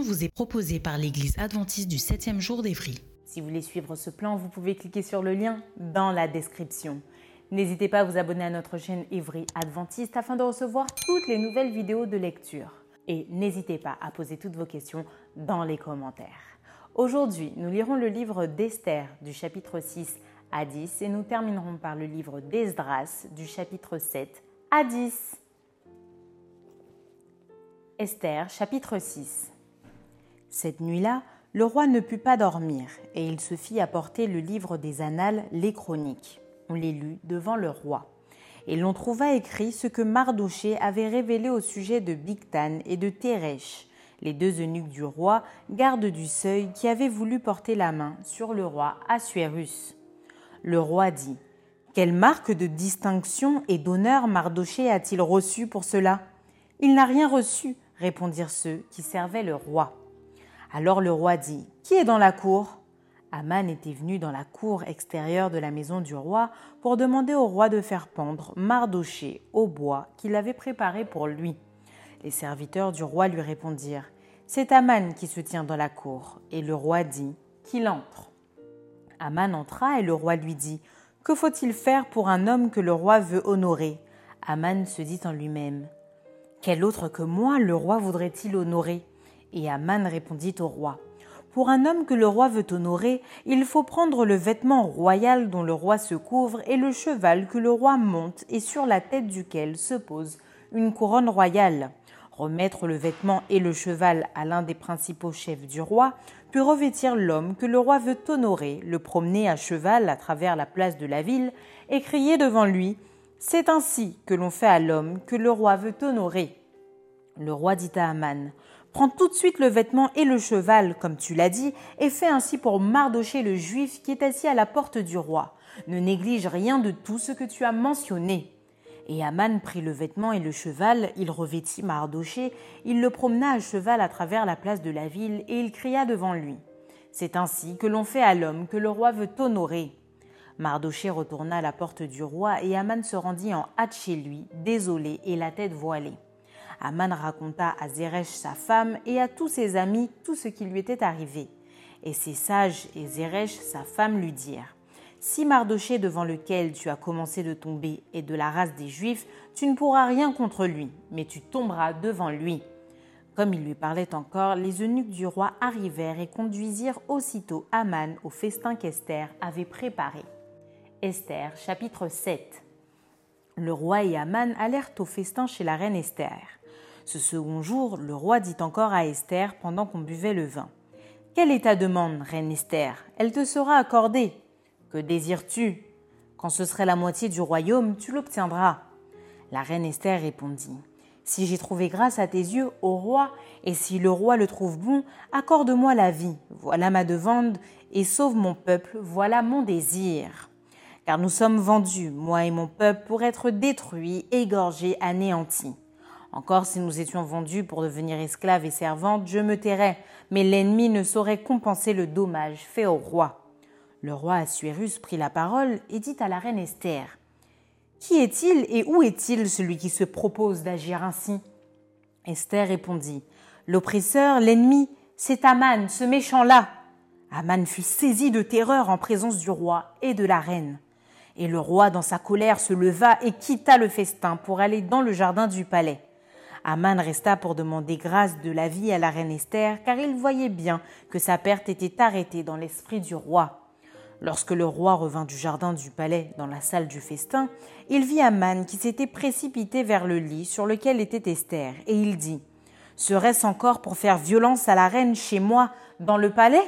Vous est proposée par l'Église adventiste du 7e jour d'Évry. Si vous voulez suivre ce plan, vous pouvez cliquer sur le lien dans la description. N'hésitez pas à vous abonner à notre chaîne Évry Adventiste afin de recevoir toutes les nouvelles vidéos de lecture. Et n'hésitez pas à poser toutes vos questions dans les commentaires. Aujourd'hui, nous lirons le livre d'Esther du chapitre 6 à 10 et nous terminerons par le livre d'Esdras du chapitre 7 à 10. Esther chapitre 6 Cette nuit-là, le roi ne put pas dormir, et il se fit apporter le livre des annales, les chroniques. On les lut devant le roi. Et l'on trouva écrit ce que Mardoché avait révélé au sujet de Bigtan et de Téresh, les deux eunuques du roi, gardes du seuil, qui avaient voulu porter la main sur le roi Assuérus. Le roi dit Quelle marque de distinction et d'honneur Mardoché a-t-il reçu pour cela Il n'a rien reçu, répondirent ceux qui servaient le roi. Alors le roi dit Qui est dans la cour? Aman était venu dans la cour extérieure de la maison du roi pour demander au roi de faire pendre Mardoché au bois qu'il avait préparé pour lui. Les serviteurs du roi lui répondirent C'est Aman qui se tient dans la cour. Et le roi dit Qu'il entre. Aman entra et le roi lui dit Que faut-il faire pour un homme que le roi veut honorer? Aman se dit en lui-même quel autre que moi le roi voudrait-il honorer? Et Aman répondit au roi Pour un homme que le roi veut honorer, il faut prendre le vêtement royal dont le roi se couvre et le cheval que le roi monte et sur la tête duquel se pose une couronne royale. Remettre le vêtement et le cheval à l'un des principaux chefs du roi, puis revêtir l'homme que le roi veut honorer, le promener à cheval à travers la place de la ville et crier devant lui c'est ainsi que l'on fait à l'homme que le roi veut honorer. Le roi dit à Aman Prends tout de suite le vêtement et le cheval, comme tu l'as dit, et fais ainsi pour Mardoché le juif qui est assis à la porte du roi. Ne néglige rien de tout ce que tu as mentionné. Et Aman prit le vêtement et le cheval, il revêtit Mardoché, il le promena à cheval à travers la place de la ville, et il cria devant lui. C'est ainsi que l'on fait à l'homme que le roi veut honorer. Mardoché retourna à la porte du roi et Aman se rendit en hâte chez lui, désolé et la tête voilée. Aman raconta à Zeresh sa femme et à tous ses amis tout ce qui lui était arrivé. Et ses sages et Zeresh sa femme lui dirent Si Mardoché devant lequel tu as commencé de tomber est de la race des Juifs, tu ne pourras rien contre lui, mais tu tomberas devant lui. Comme il lui parlait encore, les eunuques du roi arrivèrent et conduisirent aussitôt Aman au festin qu'Esther avait préparé. Esther, chapitre 7. Le roi et Aman allèrent au festin chez la reine Esther. Ce second jour, le roi dit encore à Esther pendant qu'on buvait le vin. Quelle est ta demande, reine Esther? Elle te sera accordée. Que désires-tu? Quand ce serait la moitié du royaume, tu l'obtiendras. La reine Esther répondit. Si j'ai trouvé grâce à tes yeux, ô roi, et si le roi le trouve bon, accorde-moi la vie, voilà ma demande, et sauve mon peuple, voilà mon désir car nous sommes vendus, moi et mon peuple, pour être détruits, égorgés, anéantis. Encore si nous étions vendus pour devenir esclaves et servantes, je me tairais, mais l'ennemi ne saurait compenser le dommage fait au roi. Le roi Assuérus prit la parole et dit à la reine Esther Qui est-il et où est-il celui qui se propose d'agir ainsi? Esther répondit L'oppresseur, l'ennemi, c'est Aman, ce méchant-là. Aman fut saisi de terreur en présence du roi et de la reine. Et le roi, dans sa colère, se leva et quitta le festin pour aller dans le jardin du palais. Aman resta pour demander grâce de la vie à la reine Esther, car il voyait bien que sa perte était arrêtée dans l'esprit du roi. Lorsque le roi revint du jardin du palais dans la salle du festin, il vit Aman qui s'était précipité vers le lit sur lequel était Esther, et il dit Serait-ce encore pour faire violence à la reine chez moi, dans le palais?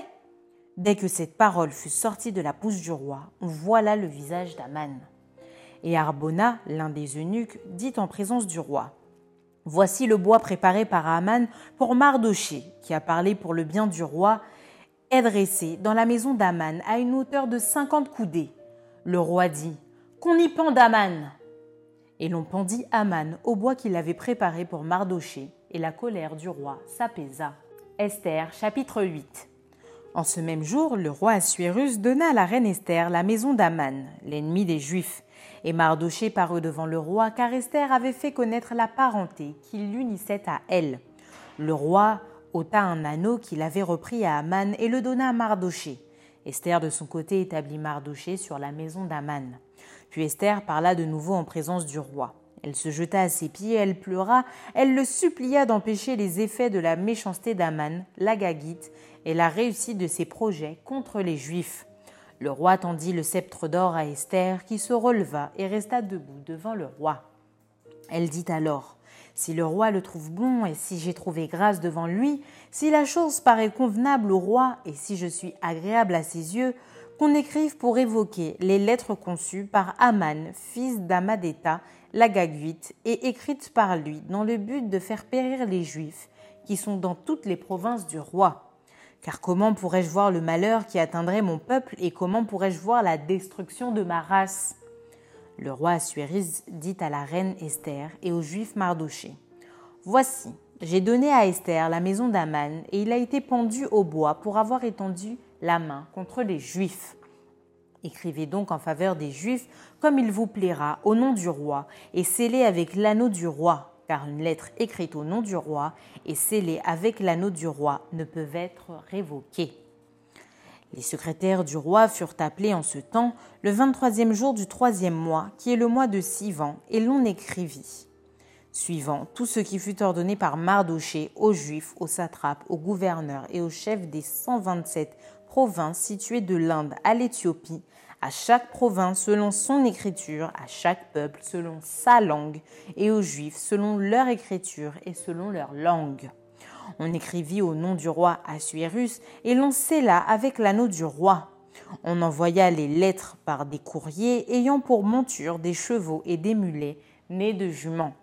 Dès que cette parole fut sortie de la bouche du roi, voilà le visage d'Aman. Et Arbona, l'un des eunuques, dit en présence du roi Voici le bois préparé par Aman pour Mardoché, qui a parlé pour le bien du roi est dressé dans la maison d'Aman à une hauteur de cinquante coudées. Le roi dit Qu'on y pende Aman Et l'on pendit Aman au bois qu'il avait préparé pour Mardoché, et la colère du roi s'apaisa. Esther, chapitre 8 En ce même jour, le roi Assuérus donna à la reine Esther la maison d'Aman, l'ennemi des Juifs. Et Mardoché parut devant le roi, car Esther avait fait connaître la parenté qui l'unissait à elle. Le roi ôta un anneau qu'il avait repris à Aman et le donna à Mardoché. Esther de son côté établit Mardoché sur la maison d'Aman. Puis Esther parla de nouveau en présence du roi. Elle se jeta à ses pieds, elle pleura, elle le supplia d'empêcher les effets de la méchanceté d'Aman, l'Agagite, et la réussite de ses projets contre les Juifs. Le roi tendit le sceptre d'or à Esther, qui se releva et resta debout devant le roi. Elle dit alors si le roi le trouve bon et si j'ai trouvé grâce devant lui, si la chose paraît convenable au roi et si je suis agréable à ses yeux, qu'on écrive pour évoquer les lettres conçues par Aman, fils d'Amadeta, l'Agaguite, et écrites par lui dans le but de faire périr les Juifs qui sont dans toutes les provinces du roi. Car comment pourrais-je voir le malheur qui atteindrait mon peuple et comment pourrais-je voir la destruction de ma race? Le roi Assuérus dit à la reine Esther et au juif Mardoché Voici, j'ai donné à Esther la maison d'Aman, et il a été pendu au bois pour avoir étendu la main contre les Juifs. Écrivez donc en faveur des Juifs comme il vous plaira au nom du roi, et scellez avec l'anneau du roi, car une lettre écrite au nom du roi et scellée avec l'anneau du roi ne peuvent être révoquées. Les secrétaires du roi furent appelés en ce temps le 23e jour du troisième mois, qui est le mois de Sivan, et l'on écrivit. Suivant tout ce qui fut ordonné par Mardoché aux Juifs, aux satrapes, aux gouverneurs et aux chefs des 127 provinces situées de l'Inde à l'Éthiopie, à chaque province selon son écriture, à chaque peuple selon sa langue, et aux Juifs selon leur écriture et selon leur langue. On écrivit au nom du roi Assuérus et l'on scella avec l'anneau du roi. On envoya les lettres par des courriers ayant pour monture des chevaux et des mulets nés de juments.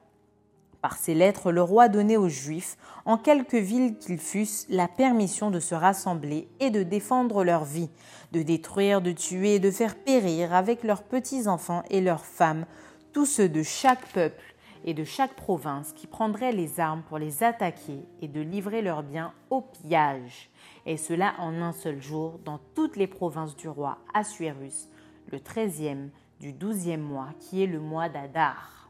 Par ces lettres, le roi donnait aux Juifs, en quelque ville qu'ils fussent, la permission de se rassembler et de défendre leur vie, de détruire, de tuer et de faire périr avec leurs petits-enfants et leurs femmes tous ceux de chaque peuple et de chaque province qui prendraient les armes pour les attaquer et de livrer leurs biens au pillage, et cela en un seul jour dans toutes les provinces du roi Assuérus, le treizième du douzième mois, qui est le mois d'Adar.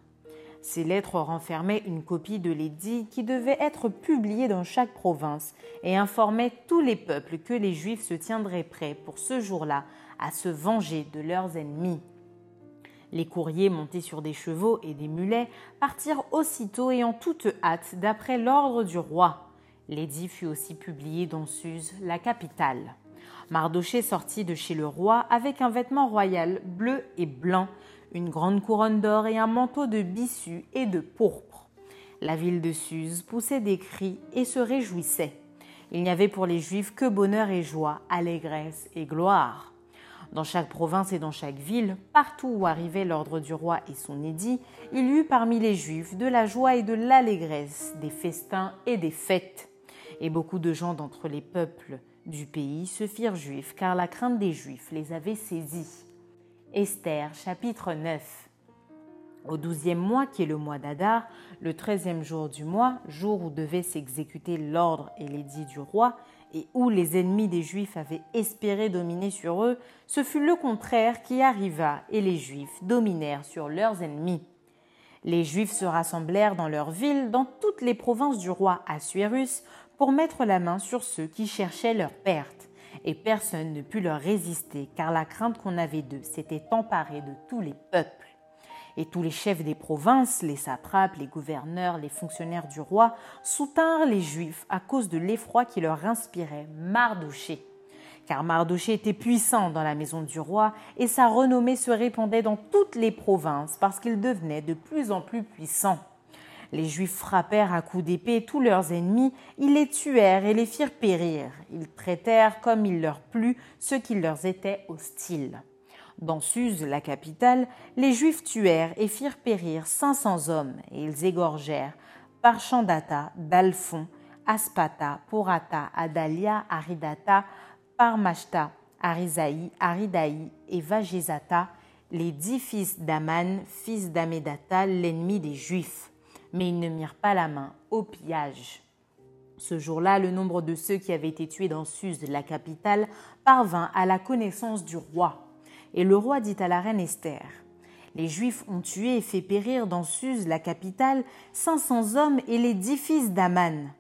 Ces lettres renfermaient une copie de l'édit qui devait être publiée dans chaque province et informaient tous les peuples que les Juifs se tiendraient prêts pour ce jour-là à se venger de leurs ennemis. Les courriers montés sur des chevaux et des mulets partirent aussitôt et en toute hâte d'après l'ordre du roi. L'édit fut aussi publié dans Suse, la capitale. Mardoché sortit de chez le roi avec un vêtement royal bleu et blanc, une grande couronne d'or et un manteau de bissu et de pourpre. La ville de Suse poussait des cris et se réjouissait. Il n'y avait pour les Juifs que bonheur et joie, allégresse et gloire. Dans chaque province et dans chaque ville, partout où arrivait l'ordre du roi et son édit, il y eut parmi les Juifs de la joie et de l'allégresse, des festins et des fêtes. Et beaucoup de gens d'entre les peuples du pays se firent juifs, car la crainte des Juifs les avait saisis. Esther chapitre 9 Au douzième mois, qui est le mois d'Adar, le treizième jour du mois, jour où devait s'exécuter l'ordre et l'édit du roi, et où les ennemis des Juifs avaient espéré dominer sur eux, ce fut le contraire qui arriva, et les Juifs dominèrent sur leurs ennemis. Les Juifs se rassemblèrent dans leurs villes, dans toutes les provinces du roi Assuérus, pour mettre la main sur ceux qui cherchaient leur perte, et personne ne put leur résister, car la crainte qu'on avait d'eux s'était emparée de tous les peuples. Et tous les chefs des provinces, les satrapes, les gouverneurs, les fonctionnaires du roi soutinrent les Juifs à cause de l'effroi qui leur inspirait Mardoché. car Mardoché était puissant dans la maison du roi et sa renommée se répandait dans toutes les provinces parce qu'il devenait de plus en plus puissant. Les Juifs frappèrent à coups d'épée tous leurs ennemis, ils les tuèrent et les firent périr. Ils traitèrent comme il leur plut ceux qui leur étaient hostiles. Dans Suse, la capitale, les Juifs tuèrent et firent périr cinq cents hommes, et ils égorgèrent Parchandata, Dalphon, Aspata, Porata, Adalia, Aridata, Parmashta, Arisaï, Aridaï et Vagezata, les dix fils d'Aman, fils d'Amedata, l'ennemi des Juifs mais ils ne mirent pas la main au pillage. Ce jour-là, le nombre de ceux qui avaient été tués dans Suse, la capitale, parvint à la connaissance du roi. Et le roi dit à la reine Esther Les Juifs ont tué et fait périr dans Suse, la capitale, cinq cents hommes et les dix fils d'Aman.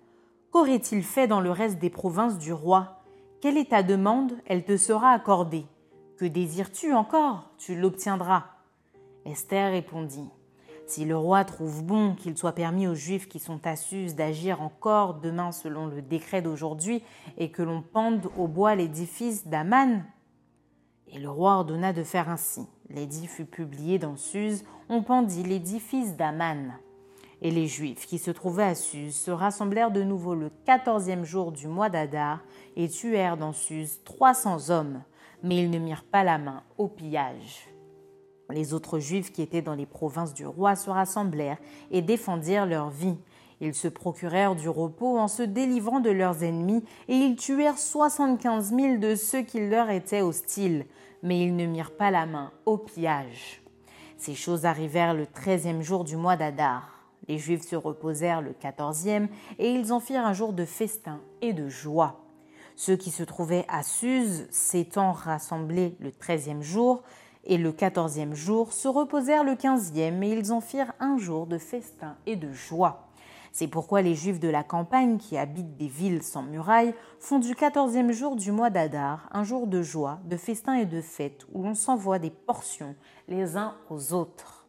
Qu'aurait-il fait dans le reste des provinces du roi? Quelle est ta demande? Elle te sera accordée. Que désires-tu encore? Tu l'obtiendras. Esther répondit si le roi trouve bon qu'il soit permis aux Juifs qui sont à Suse d'agir encore demain selon le décret d'aujourd'hui et que l'on pende au bois l'édifice d'Aman? Et le roi ordonna de faire ainsi. L'édit fut publié dans Suse, on pendit l'édifice d'Aman. Et les Juifs qui se trouvaient à Suse se rassemblèrent de nouveau le quatorzième jour du mois d'Adar et tuèrent dans Suse trois cents hommes, mais ils ne mirent pas la main au pillage. Les autres Juifs qui étaient dans les provinces du roi se rassemblèrent et défendirent leur vie. Ils se procurèrent du repos en se délivrant de leurs ennemis, et ils tuèrent soixante-quinze mille de ceux qui leur étaient hostiles, mais ils ne mirent pas la main au pillage. Ces choses arrivèrent le treizième jour du mois d'Adar. Les Juifs se reposèrent le quatorzième, et ils en firent un jour de festin et de joie. Ceux qui se trouvaient à Suse, s'étant rassemblés le treizième jour, et le quatorzième jour se reposèrent le quinzième, et ils en firent un jour de festin et de joie. C'est pourquoi les Juifs de la campagne, qui habitent des villes sans murailles, font du quatorzième jour du mois d'Adar un jour de joie, de festin et de fête, où l'on s'envoie des portions les uns aux autres.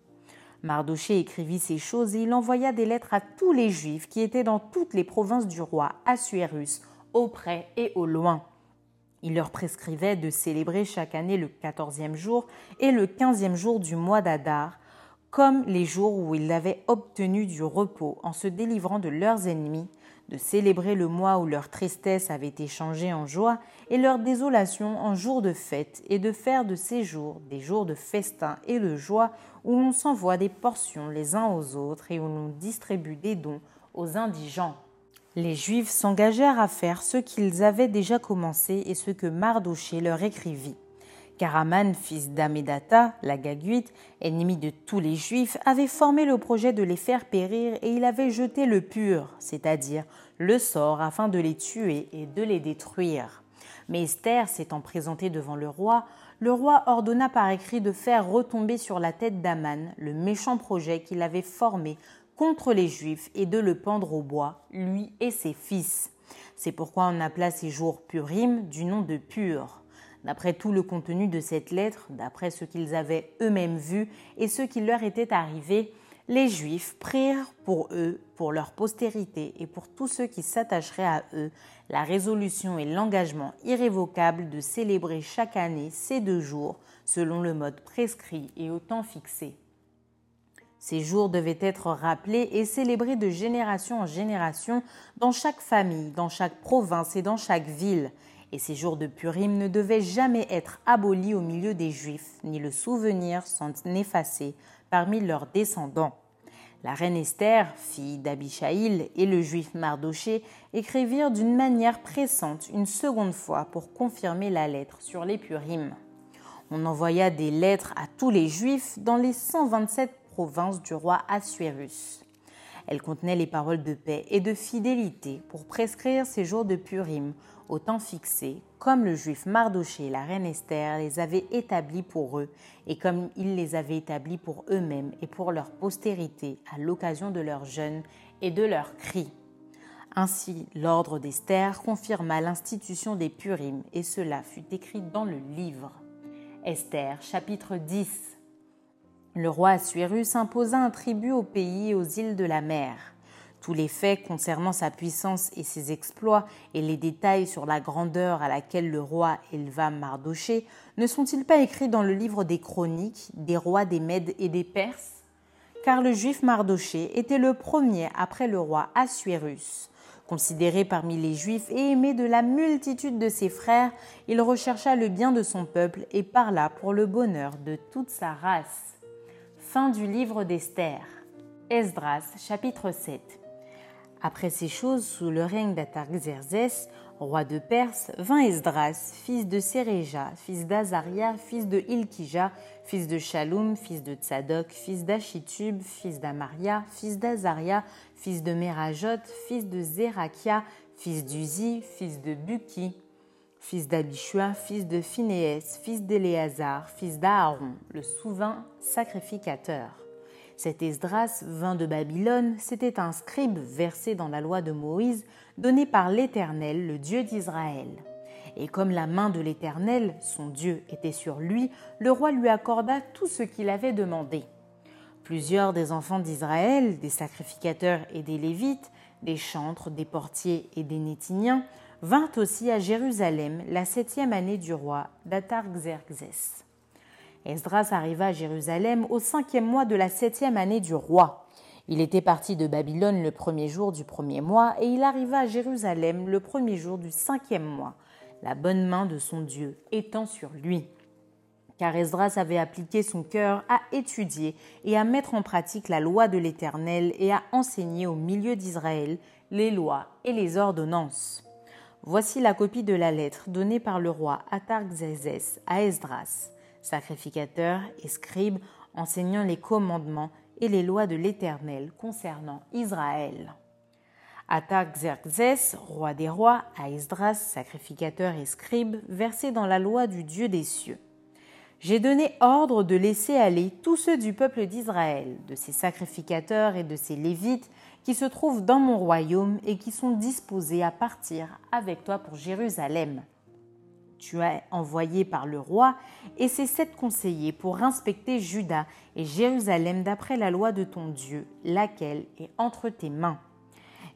Mardoché écrivit ces choses et il envoya des lettres à tous les Juifs qui étaient dans toutes les provinces du roi Assuérus, au près et au loin. Il leur prescrivait de célébrer chaque année le quatorzième jour et le quinzième jour du mois d'Adar, comme les jours où ils avaient obtenu du repos en se délivrant de leurs ennemis, de célébrer le mois où leur tristesse avait été changée en joie et leur désolation en jours de fête, et de faire de ces jours des jours de festin et de joie où l'on s'envoie des portions les uns aux autres et où l'on distribue des dons aux indigents. Les Juifs s'engagèrent à faire ce qu'ils avaient déjà commencé et ce que Mardoché leur écrivit. Karaman, fils d'Amedata, la Gaguite, ennemi de tous les Juifs, avait formé le projet de les faire périr et il avait jeté le pur, c'est-à-dire le sort, afin de les tuer et de les détruire. Mais Esther s'étant présentée devant le roi, le roi ordonna par écrit de faire retomber sur la tête d'Aman le méchant projet qu'il avait formé contre les Juifs et de le pendre au bois, lui et ses fils. C'est pourquoi on appela ces jours Purim du nom de Pur. D'après tout le contenu de cette lettre, d'après ce qu'ils avaient eux-mêmes vu et ce qui leur était arrivé, les Juifs prirent pour eux, pour leur postérité et pour tous ceux qui s'attacheraient à eux, la résolution et l'engagement irrévocable de célébrer chaque année ces deux jours selon le mode prescrit et au temps fixé. Ces jours devaient être rappelés et célébrés de génération en génération dans chaque famille, dans chaque province et dans chaque ville. Et ces jours de Purim ne devaient jamais être abolis au milieu des Juifs, ni le souvenir s'en effacer parmi leurs descendants. La reine Esther, fille d'Abishaïl, et le juif Mardoché écrivirent d'une manière pressante une seconde fois pour confirmer la lettre sur les Purim. On envoya des lettres à tous les juifs dans les 127 province du roi Assuérus. Elle contenait les paroles de paix et de fidélité pour prescrire ces jours de Purim au temps fixé, comme le juif Mardoché et la reine Esther les avaient établis pour eux et comme ils les avaient établis pour eux-mêmes et pour leur postérité à l'occasion de leur jeûne et de leurs cris. Ainsi, l'ordre d'Esther confirma l'institution des Purim et cela fut écrit dans le livre. Esther chapitre 10 le roi Assuérus imposa un tribut au pays et aux îles de la mer. Tous les faits concernant sa puissance et ses exploits et les détails sur la grandeur à laquelle le roi éleva Mardoché ne sont-ils pas écrits dans le livre des chroniques des rois des Mèdes et des Perses? Car le juif Mardoché était le premier après le roi Assuérus. Considéré parmi les Juifs et aimé de la multitude de ses frères, il rechercha le bien de son peuple et parla pour le bonheur de toute sa race. Fin du livre d'Esther. Esdras, chapitre 7. Après ces choses, sous le règne d'Atarxerzès, roi de Perse, vint Esdras, fils de Séréja, fils d'Azaria, fils de Ilkija, fils de Shalom, fils de Tzadok, fils d'Achitub, fils d'Amaria, fils d'Azaria, fils de Merajot, fils de Zerakia, fils d'Uzi, fils de Buki, fils d'Abishua, fils de Phinéès, fils d'Éléazar, fils d'Aaron, le souverain sacrificateur. Cet Esdras vint de Babylone, c'était un scribe versé dans la loi de Moïse, donnée par l'Éternel, le Dieu d'Israël. Et comme la main de l'Éternel, son Dieu, était sur lui, le roi lui accorda tout ce qu'il avait demandé. Plusieurs des enfants d'Israël, des sacrificateurs et des Lévites, des chantres, des portiers et des Nétiniens, vinrent aussi à Jérusalem la septième année du roi d'Atarxerxès. Esdras arriva à Jérusalem au cinquième mois de la septième année du roi. Il était parti de Babylone le premier jour du premier mois et il arriva à Jérusalem le premier jour du cinquième mois, la bonne main de son Dieu étant sur lui. Car Esdras avait appliqué son cœur à étudier et à mettre en pratique la loi de l'Éternel et à enseigner au milieu d'Israël les lois et les ordonnances. Voici la copie de la lettre donnée par le roi Atarxerxès à Esdras sacrificateur et scribe, enseignant les commandements et les lois de l'Éternel concernant Israël. Ataxerxès, roi des rois, à Esdras, sacrificateur et scribe, versé dans la loi du Dieu des cieux. J'ai donné ordre de laisser aller tous ceux du peuple d'Israël, de ses sacrificateurs et de ses lévites, qui se trouvent dans mon royaume et qui sont disposés à partir avec toi pour Jérusalem tu as envoyé par le roi et ses sept conseillers pour inspecter Juda et Jérusalem d'après la loi de ton Dieu, laquelle est entre tes mains.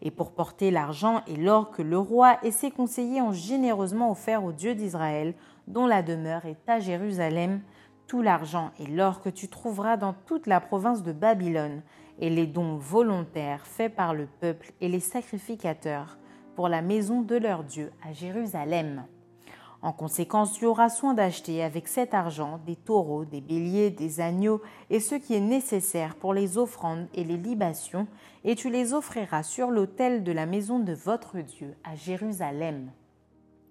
Et pour porter l'argent et l'or que le roi et ses conseillers ont généreusement offert au Dieu d'Israël, dont la demeure est à Jérusalem, tout l'argent et l'or que tu trouveras dans toute la province de Babylone, et les dons volontaires faits par le peuple et les sacrificateurs pour la maison de leur Dieu à Jérusalem. En conséquence, tu auras soin d'acheter avec cet argent des taureaux, des béliers, des agneaux et ce qui est nécessaire pour les offrandes et les libations, et tu les offriras sur l'autel de la maison de votre Dieu à Jérusalem.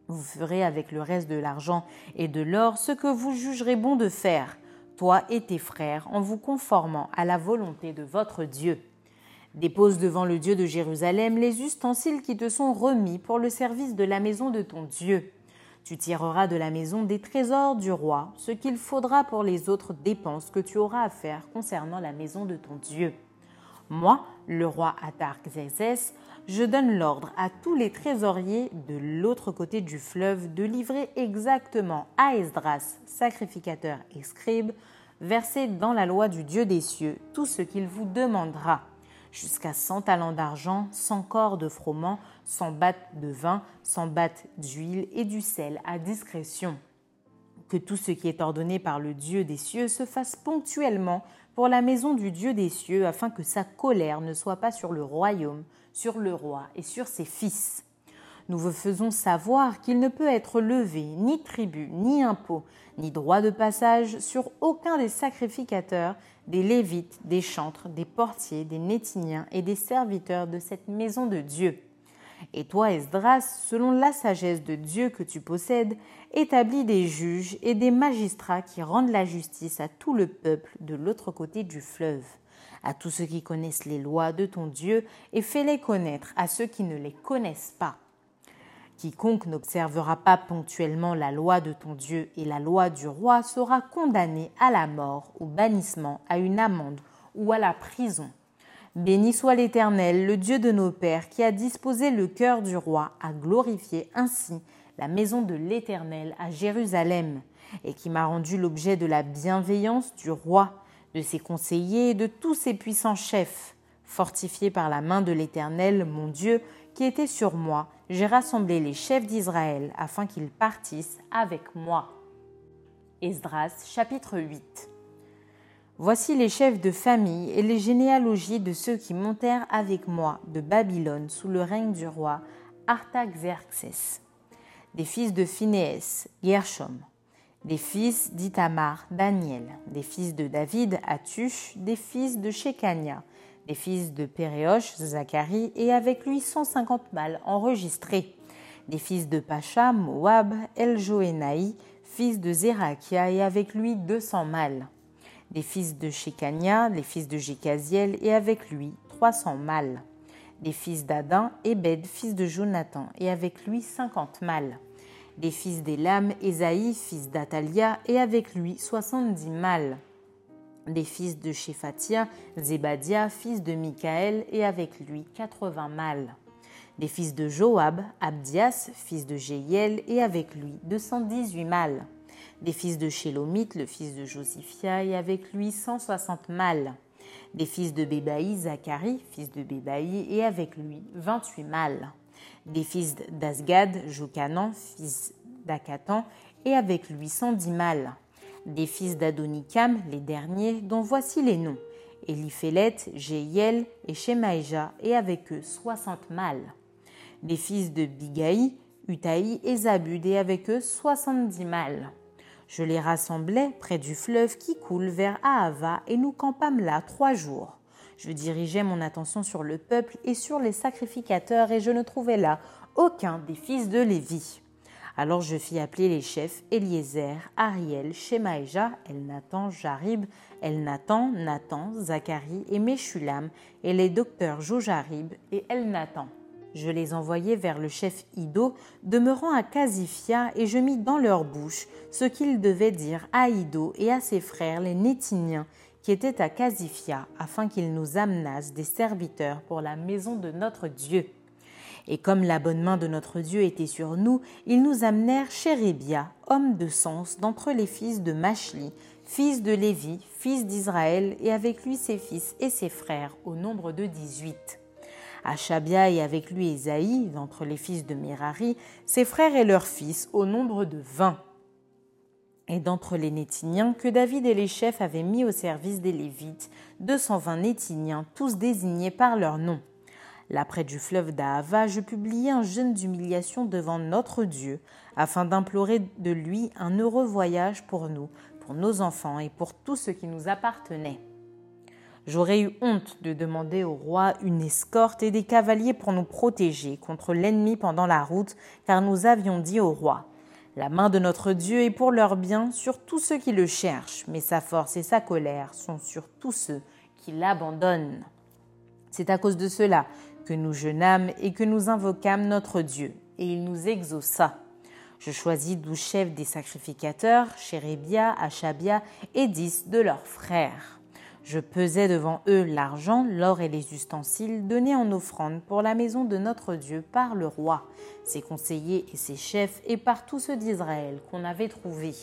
Vous ferez avec le reste de l'argent et de l'or ce que vous jugerez bon de faire, toi et tes frères, en vous conformant à la volonté de votre Dieu. Dépose devant le Dieu de Jérusalem les ustensiles qui te sont remis pour le service de la maison de ton Dieu tu tireras de la maison des trésors du roi ce qu'il faudra pour les autres dépenses que tu auras à faire concernant la maison de ton Dieu. Moi, le roi Atarxerxès, je donne l'ordre à tous les trésoriers de l'autre côté du fleuve de livrer exactement à Esdras, sacrificateur et scribe, versé dans la loi du Dieu des cieux, tout ce qu'il vous demandera jusqu'à 100 talents d'argent, 100 corps de froment, 100 battes de vin, 100 battes d'huile et du sel à discrétion. Que tout ce qui est ordonné par le Dieu des cieux se fasse ponctuellement pour la maison du Dieu des cieux, afin que sa colère ne soit pas sur le royaume, sur le roi et sur ses fils. Nous vous faisons savoir qu'il ne peut être levé ni tribut, ni impôt, ni droit de passage sur aucun des sacrificateurs, des lévites, des chantres, des portiers, des nétiniens et des serviteurs de cette maison de Dieu. Et toi, Esdras, selon la sagesse de Dieu que tu possèdes, établis des juges et des magistrats qui rendent la justice à tout le peuple de l'autre côté du fleuve, à tous ceux qui connaissent les lois de ton Dieu, et fais-les connaître à ceux qui ne les connaissent pas. Quiconque n'observera pas ponctuellement la loi de ton Dieu et la loi du roi sera condamné à la mort, au bannissement, à une amende ou à la prison. Béni soit l'Éternel, le Dieu de nos pères, qui a disposé le cœur du roi à glorifier ainsi la maison de l'Éternel à Jérusalem, et qui m'a rendu l'objet de la bienveillance du roi, de ses conseillers et de tous ses puissants chefs Fortifié par la main de l'Éternel, mon Dieu, qui était sur moi, j'ai rassemblé les chefs d'Israël afin qu'ils partissent avec moi. Esdras chapitre 8 Voici les chefs de famille et les généalogies de ceux qui montèrent avec moi de Babylone sous le règne du roi Artaxerxès. Des fils de Phinéès, Gershom. Des fils d'Itamar, Daniel. Des fils de David, Atush. Des fils de Shekania. Des fils de Péréosh, Zacharie, et avec lui 150 mâles enregistrés. Des fils de Pacha, Moab, Eljoénaï, fils de Zérakia, et avec lui 200 mâles des fils de Shekania, les fils de Jécaziel, et avec lui 300 mâles. Des fils d'Adin, Ebed, fils de Jonathan, et avec lui 50 mâles. Des fils d'Élam, Esaïe, fils d'Atalia, et avec lui 70 mâles. Des fils de Shephatia, Zébadia, fils de Michaël, et avec lui 80 mâles. Des fils de Joab, Abdias, fils de Jéiel, et avec lui 218 mâles des fils de Shélomite, le fils de Josiphia, et avec lui 160 mâles. Des fils de Bébaï, Zacharie, fils de Bébaï, et avec lui 28 mâles. Des fils d'Asgad, Jocanan, fils d'Akatan, et avec lui 110 mâles. Des fils d'Adonikam, les derniers, dont voici les noms. Eliphélet, Jéiel et Shemaïja, et avec eux 60 mâles. Des fils de Bigaï, Utaï et Zabud, et avec eux 70 mâles. Je les rassemblai près du fleuve qui coule vers Ahava et nous campâmes là trois jours. Je dirigeai mon attention sur le peuple et sur les sacrificateurs et je ne trouvai là aucun des fils de Lévi. Alors je fis appeler les chefs Eliezer, Ariel, Shemaïja, Elnathan, Jarib, Elnathan, Nathan, Zacharie et Meshulam et les docteurs Jojarib et Elnathan je les envoyai vers le chef Ido, demeurant à Casifia, et je mis dans leur bouche ce qu'ils devaient dire à Ido et à ses frères les Nétiniens qui étaient à Casifia, afin qu'ils nous amenassent des serviteurs pour la maison de notre Dieu. Et comme la bonne main de notre Dieu était sur nous, ils nous amenèrent Chérébia, homme de sens, d'entre les fils de Machli, fils de Lévi, fils d'Israël, et avec lui ses fils et ses frères, au nombre de dix-huit. Achabia et avec lui Esaïe, d'entre les fils de Merari, ses frères et leurs fils, au nombre de vingt. Et d'entre les Nétiniens que David et les chefs avaient mis au service des Lévites, deux cent vingt Nétiniens, tous désignés par leur nom. Là près du fleuve d'Ahava, je publiai un jeûne d'humiliation devant notre Dieu, afin d'implorer de lui un heureux voyage pour nous, pour nos enfants et pour tout ce qui nous appartenait. J'aurais eu honte de demander au roi une escorte et des cavaliers pour nous protéger contre l'ennemi pendant la route, car nous avions dit au roi La main de notre Dieu est pour leur bien sur tous ceux qui le cherchent, mais sa force et sa colère sont sur tous ceux qui l'abandonnent. C'est à cause de cela que nous jeûnâmes et que nous invoquâmes notre Dieu, et il nous exauça. Je choisis douze chefs des sacrificateurs, Chérébia, Achabia et dix de leurs frères. Je pesais devant eux l'argent, l'or et les ustensiles donnés en offrande pour la maison de notre Dieu par le roi, ses conseillers et ses chefs, et par tous ceux d'Israël qu'on avait trouvés.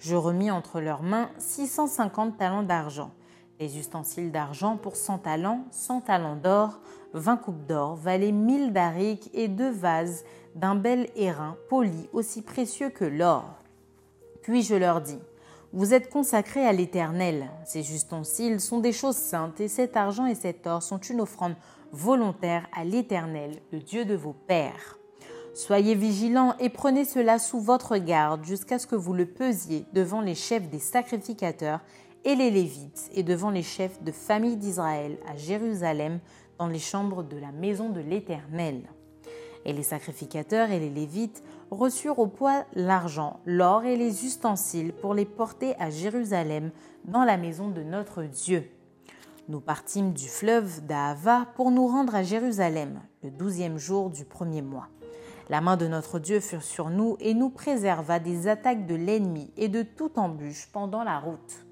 Je remis entre leurs mains 650 talents d'argent, les ustensiles d'argent pour 100 talents, 100 talents d'or, 20 coupes d'or, valaient 1000 darics et deux vases d'un bel airain poli aussi précieux que l'or. Puis je leur dis vous êtes consacrés à l'Éternel. Ces ustensiles sont des choses saintes et cet argent et cet or sont une offrande volontaire à l'Éternel, le Dieu de vos pères. Soyez vigilants et prenez cela sous votre garde jusqu'à ce que vous le pesiez devant les chefs des sacrificateurs et les Lévites et devant les chefs de famille d'Israël à Jérusalem dans les chambres de la maison de l'Éternel. Et les sacrificateurs et les Lévites reçurent au poids l'argent, l'or et les ustensiles pour les porter à Jérusalem dans la maison de notre Dieu. Nous partîmes du fleuve d'Ahava pour nous rendre à Jérusalem le douzième jour du premier mois. La main de notre Dieu fut sur nous et nous préserva des attaques de l'ennemi et de toute embûche pendant la route.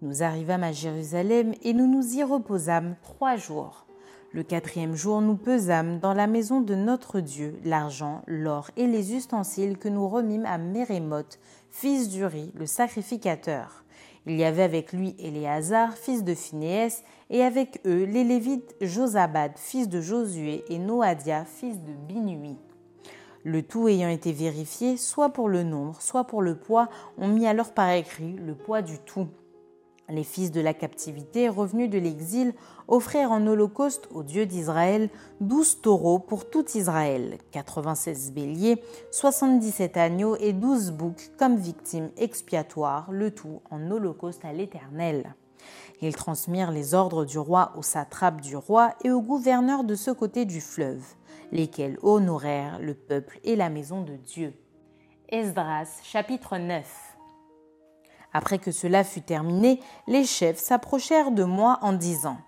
Nous arrivâmes à Jérusalem et nous nous y reposâmes trois jours. Le quatrième jour, nous pesâmes dans la maison de notre Dieu l'argent, l'or et les ustensiles que nous remîmes à Mérémoth, fils d'Uri, le sacrificateur. Il y avait avec lui Éléazar, fils de Phinéès, et avec eux les Lévites Josabad, fils de Josué, et Noadia, fils de Binui. Le tout ayant été vérifié, soit pour le nombre, soit pour le poids, on mit alors par écrit le poids du tout. Les fils de la captivité, revenus de l'exil, offrirent en holocauste au Dieu d'Israël douze taureaux pour tout Israël, 96 béliers, 77 agneaux et douze boucs comme victimes expiatoires, le tout en holocauste à l'Éternel. Ils transmirent les ordres du roi aux satrapes du roi et aux gouverneurs de ce côté du fleuve, lesquels honorèrent le peuple et la maison de Dieu. Esdras chapitre 9 après que cela fut terminé, les chefs s'approchèrent de moi en disant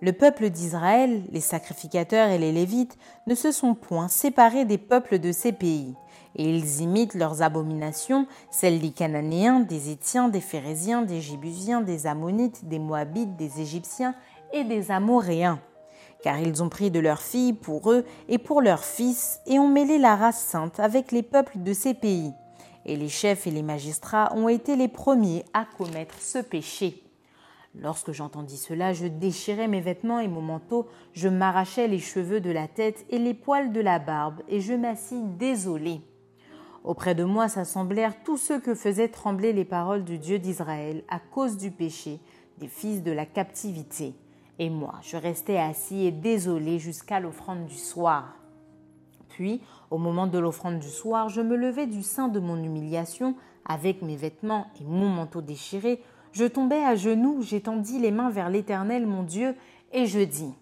Le peuple d'Israël, les sacrificateurs et les Lévites, ne se sont point séparés des peuples de ces pays, et ils imitent leurs abominations, celles des Cananéens, des Étiens, des Phérésiens, des Jébusiens, des Ammonites, des Moabites, des Égyptiens et des Amoréens. Car ils ont pris de leurs filles pour eux et pour leurs fils, et ont mêlé la race sainte avec les peuples de ces pays et les chefs et les magistrats ont été les premiers à commettre ce péché. Lorsque j'entendis cela, je déchirai mes vêtements et mon manteau, je m'arrachai les cheveux de la tête et les poils de la barbe, et je m'assis désolé. Auprès de moi s'assemblèrent tous ceux que faisaient trembler les paroles du Dieu d'Israël à cause du péché des fils de la captivité. Et moi, je restai assis et désolé jusqu'à l'offrande du soir. Puis, au moment de l'offrande du soir, je me levai du sein de mon humiliation, avec mes vêtements et mon manteau déchiré, je tombai à genoux, j'étendis les mains vers l'Éternel mon Dieu, et je dis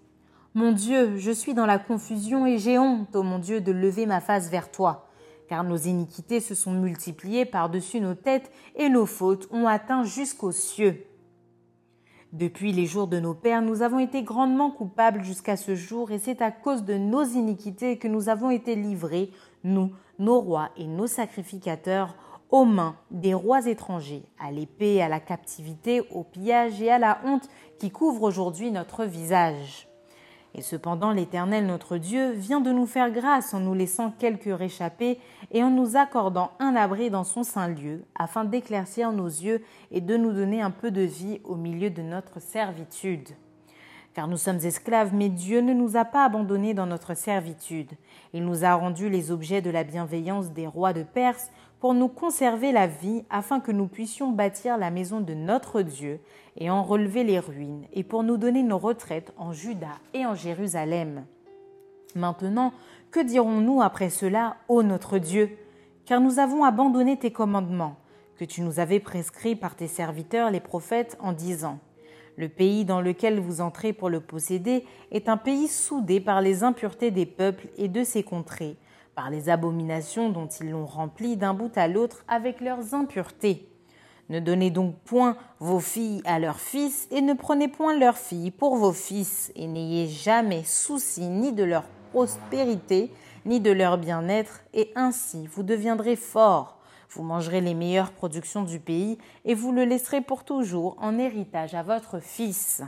Mon Dieu, je suis dans la confusion et j'ai honte, ô mon Dieu, de lever ma face vers toi, car nos iniquités se sont multipliées par-dessus nos têtes et nos fautes ont atteint jusqu'aux cieux. Depuis les jours de nos pères, nous avons été grandement coupables jusqu'à ce jour, et c'est à cause de nos iniquités que nous avons été livrés, nous, nos rois et nos sacrificateurs, aux mains des rois étrangers, à l'épée, à la captivité, au pillage et à la honte qui couvre aujourd'hui notre visage. Et cependant l'Éternel notre Dieu vient de nous faire grâce en nous laissant quelques réchappés et en nous accordant un abri dans son saint lieu, afin d'éclaircir nos yeux et de nous donner un peu de vie au milieu de notre servitude. Car nous sommes esclaves, mais Dieu ne nous a pas abandonnés dans notre servitude. Il nous a rendus les objets de la bienveillance des rois de Perse pour nous conserver la vie afin que nous puissions bâtir la maison de notre Dieu et en relever les ruines, et pour nous donner nos retraites en Juda et en Jérusalem. Maintenant, que dirons-nous après cela, ô notre Dieu? Car nous avons abandonné tes commandements, que tu nous avais prescrits par tes serviteurs les prophètes en disant Le pays dans lequel vous entrez pour le posséder est un pays soudé par les impuretés des peuples et de ses contrées, par les abominations dont ils l'ont rempli d'un bout à l'autre avec leurs impuretés. Ne donnez donc point vos filles à leurs fils, et ne prenez point leurs filles pour vos fils, et n'ayez jamais souci ni de leur prospérité, ni de leur bien-être, et ainsi vous deviendrez forts. Vous mangerez les meilleures productions du pays, et vous le laisserez pour toujours en héritage à votre fils.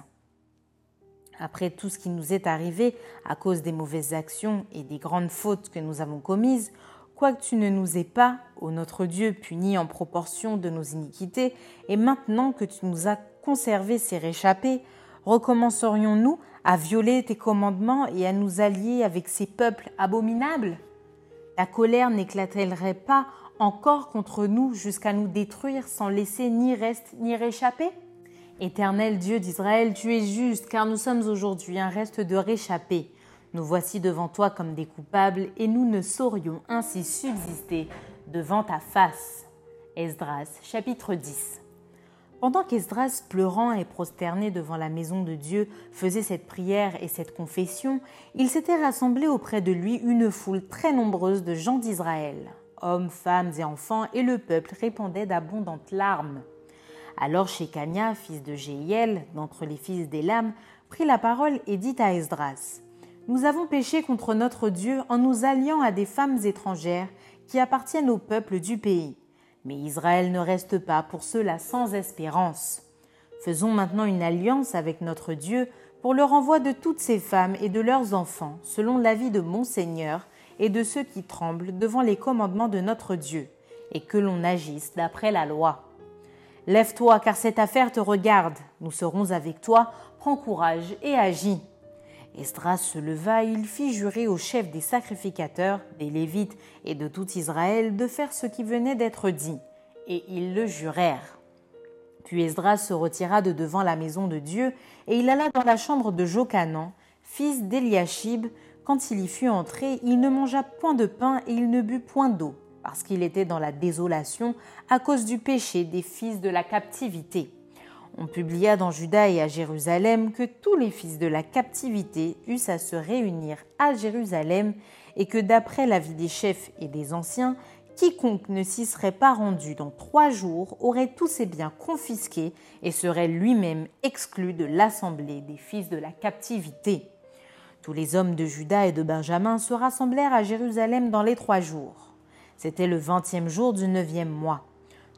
Après tout ce qui nous est arrivé à cause des mauvaises actions et des grandes fautes que nous avons commises, quoique tu ne nous aies pas, ô notre Dieu, punis en proportion de nos iniquités, et maintenant que tu nous as conservé ces réchappés, recommencerions-nous à violer tes commandements et à nous allier avec ces peuples abominables? Ta colère n'éclate-t-elle pas encore contre nous jusqu'à nous détruire sans laisser ni reste ni réchapper? Éternel Dieu d'Israël, tu es juste, car nous sommes aujourd'hui un reste de réchappés. Nous voici devant toi comme des coupables, et nous ne saurions ainsi subsister devant ta face. Esdras chapitre 10 Pendant qu'Esdras, pleurant et prosterné devant la maison de Dieu, faisait cette prière et cette confession, il s'était rassemblé auprès de lui une foule très nombreuse de gens d'Israël. Hommes, femmes et enfants, et le peuple répandait d'abondantes larmes. Alors Shekania, fils de Jéhiel, d'entre les fils d'Élam, prit la parole et dit à Esdras Nous avons péché contre notre Dieu en nous alliant à des femmes étrangères qui appartiennent au peuple du pays. Mais Israël ne reste pas pour cela sans espérance. Faisons maintenant une alliance avec notre Dieu pour le renvoi de toutes ces femmes et de leurs enfants, selon l'avis de mon Seigneur et de ceux qui tremblent devant les commandements de notre Dieu, et que l'on agisse d'après la loi. Lève-toi, car cette affaire te regarde. Nous serons avec toi. Prends courage et agis. Esdras se leva et il fit jurer au chef des sacrificateurs, des Lévites et de tout Israël de faire ce qui venait d'être dit. Et ils le jurèrent. Puis Esdras se retira de devant la maison de Dieu et il alla dans la chambre de Jocanan, fils d'Eliashib. Quand il y fut entré, il ne mangea point de pain et il ne but point d'eau parce qu'il était dans la désolation à cause du péché des fils de la captivité. On publia dans Juda et à Jérusalem que tous les fils de la captivité eussent à se réunir à Jérusalem et que d'après l'avis des chefs et des anciens, quiconque ne s'y serait pas rendu dans trois jours aurait tous ses biens confisqués et serait lui-même exclu de l'assemblée des fils de la captivité. Tous les hommes de Juda et de Benjamin se rassemblèrent à Jérusalem dans les trois jours. C'était le vingtième jour du neuvième mois.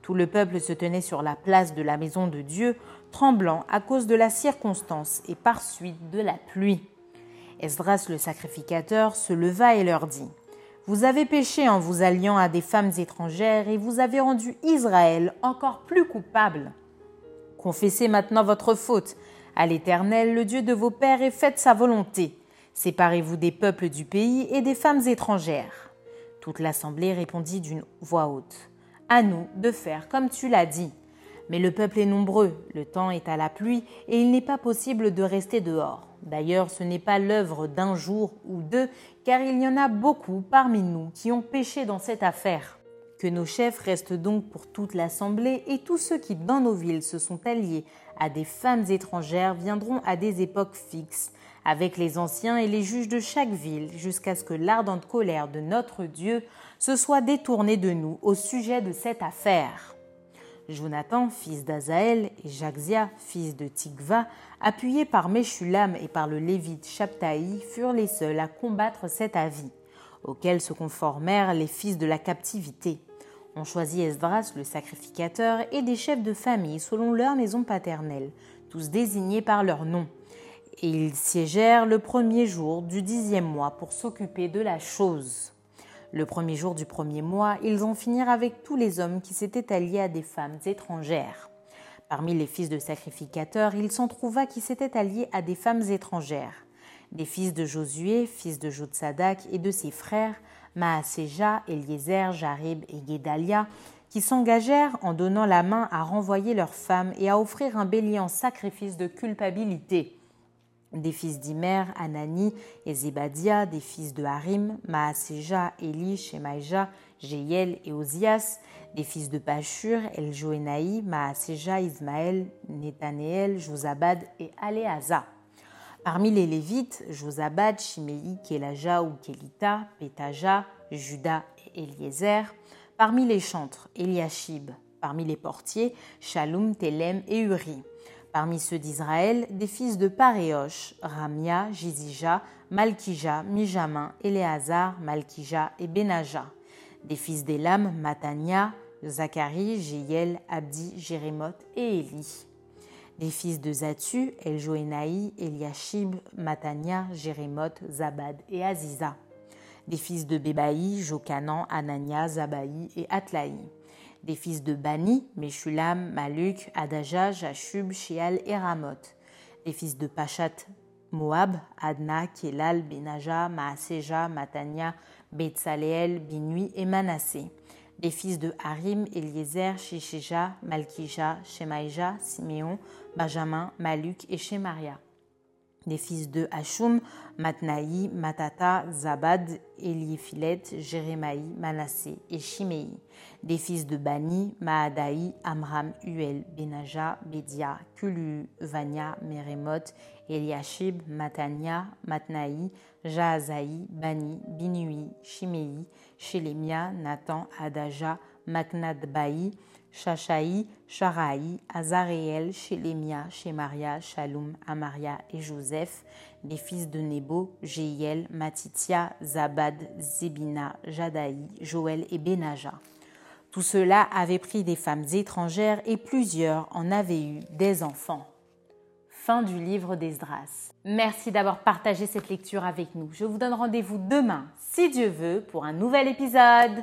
Tout le peuple se tenait sur la place de la maison de Dieu, tremblant à cause de la circonstance et par suite de la pluie. Esdras le sacrificateur se leva et leur dit Vous avez péché en vous alliant à des femmes étrangères et vous avez rendu Israël encore plus coupable. Confessez maintenant votre faute à l'Éternel, le Dieu de vos pères, et faites sa volonté. Séparez-vous des peuples du pays et des femmes étrangères. Toute l'assemblée répondit d'une voix haute. À nous de faire comme tu l'as dit. Mais le peuple est nombreux, le temps est à la pluie, et il n'est pas possible de rester dehors. D'ailleurs, ce n'est pas l'œuvre d'un jour ou deux, car il y en a beaucoup parmi nous qui ont péché dans cette affaire. Que nos chefs restent donc pour toute l'assemblée, et tous ceux qui dans nos villes se sont alliés à des femmes étrangères viendront à des époques fixes, avec les anciens et les juges de chaque ville, jusqu'à ce que l'ardente colère de notre Dieu se soit détournée de nous au sujet de cette affaire. Jonathan, fils d'Azaël, et Jaxia, fils de Tikva, appuyés par Meshulam et par le Lévite Chaptaï, furent les seuls à combattre cet avis, auquel se conformèrent les fils de la captivité. On choisit Esdras, le sacrificateur, et des chefs de famille selon leur maison paternelle, tous désignés par leur nom et ils siégèrent le premier jour du dixième mois pour s'occuper de la chose. Le premier jour du premier mois, ils en finirent avec tous les hommes qui s'étaient alliés à des femmes étrangères. Parmi les fils de sacrificateurs, il s'en trouva qui s'étaient alliés à des femmes étrangères. Des fils de Josué, fils de Jotsadak, et de ses frères, Maaséja, Eliezer, Jarib et Guédalia, qui s'engagèrent en donnant la main à renvoyer leurs femmes et à offrir un bélier en sacrifice de culpabilité des fils d'Imer, Anani et Zébadia, des fils de Harim, Maaseja, Eli, Shemaïja, Jéiel et Ozias, des fils de Pashur, Eljoénaï, Maaseja, Ismaël, Nethanéel, Josabad et Aléaza. Parmi les Lévites, Josabad, Shimei, Kelaja ou Kelita, Pétaja, Judas et Eliezer. Parmi les chantres, Eliashib. Parmi les portiers, Shalom, Telem et Uri. Parmi ceux d'Israël, des fils de Paréosh, Ramia, Jizija, Malkija, Mijamin, Éléazar, Malkija et Benaja. Des fils d'Elam, Matania, Zacharie, Jéiel, Abdi, Jérémoth et Élie. Des fils de Zatu, Eljoénaï, Eliashib, Matania, Jérémoth, Zabad et Aziza. Des fils de Bébaï, Jokanan, Anania, Zabaï et Atlaï des fils de Bani, Meshulam, Maluk, Adaja, Jashub, Sheal et Ramoth, des fils de Pachat, Moab, Adna, Kelal, Benaja, Maaseja, Matania, Betsaleel, Binui et Manassé, des fils de Harim, Eliezer, Shisheja, Malkija, Shemaïja, Siméon, Benjamin, Maluk et Shemaria des fils de Hachum, Matnaï, Matata, Zabad, Eliphilet, Jérémaï, Manassé et Shimei, des fils de Bani, Maadaï, Amram, Uel, Benaja, Bédia, Kulu, Vania, Meremoth, Eliashib, Matania, Matnaï, Jaazaï, Bani, Binui, Shimei, Shelemia, Nathan, Adaja, Maknadbaï, Shashaï, Sharaï, Azareel, Shelemia, Shemaria, Shalom, Amaria et Joseph, des fils de Nebo, Jéiel, Matitia, Zabad, Zebina, Jadaï, Joël et Benaja. Tout cela avait pris des femmes étrangères et plusieurs en avaient eu des enfants. Fin du livre d'Esdras. Merci d'avoir partagé cette lecture avec nous. Je vous donne rendez-vous demain, si Dieu veut, pour un nouvel épisode.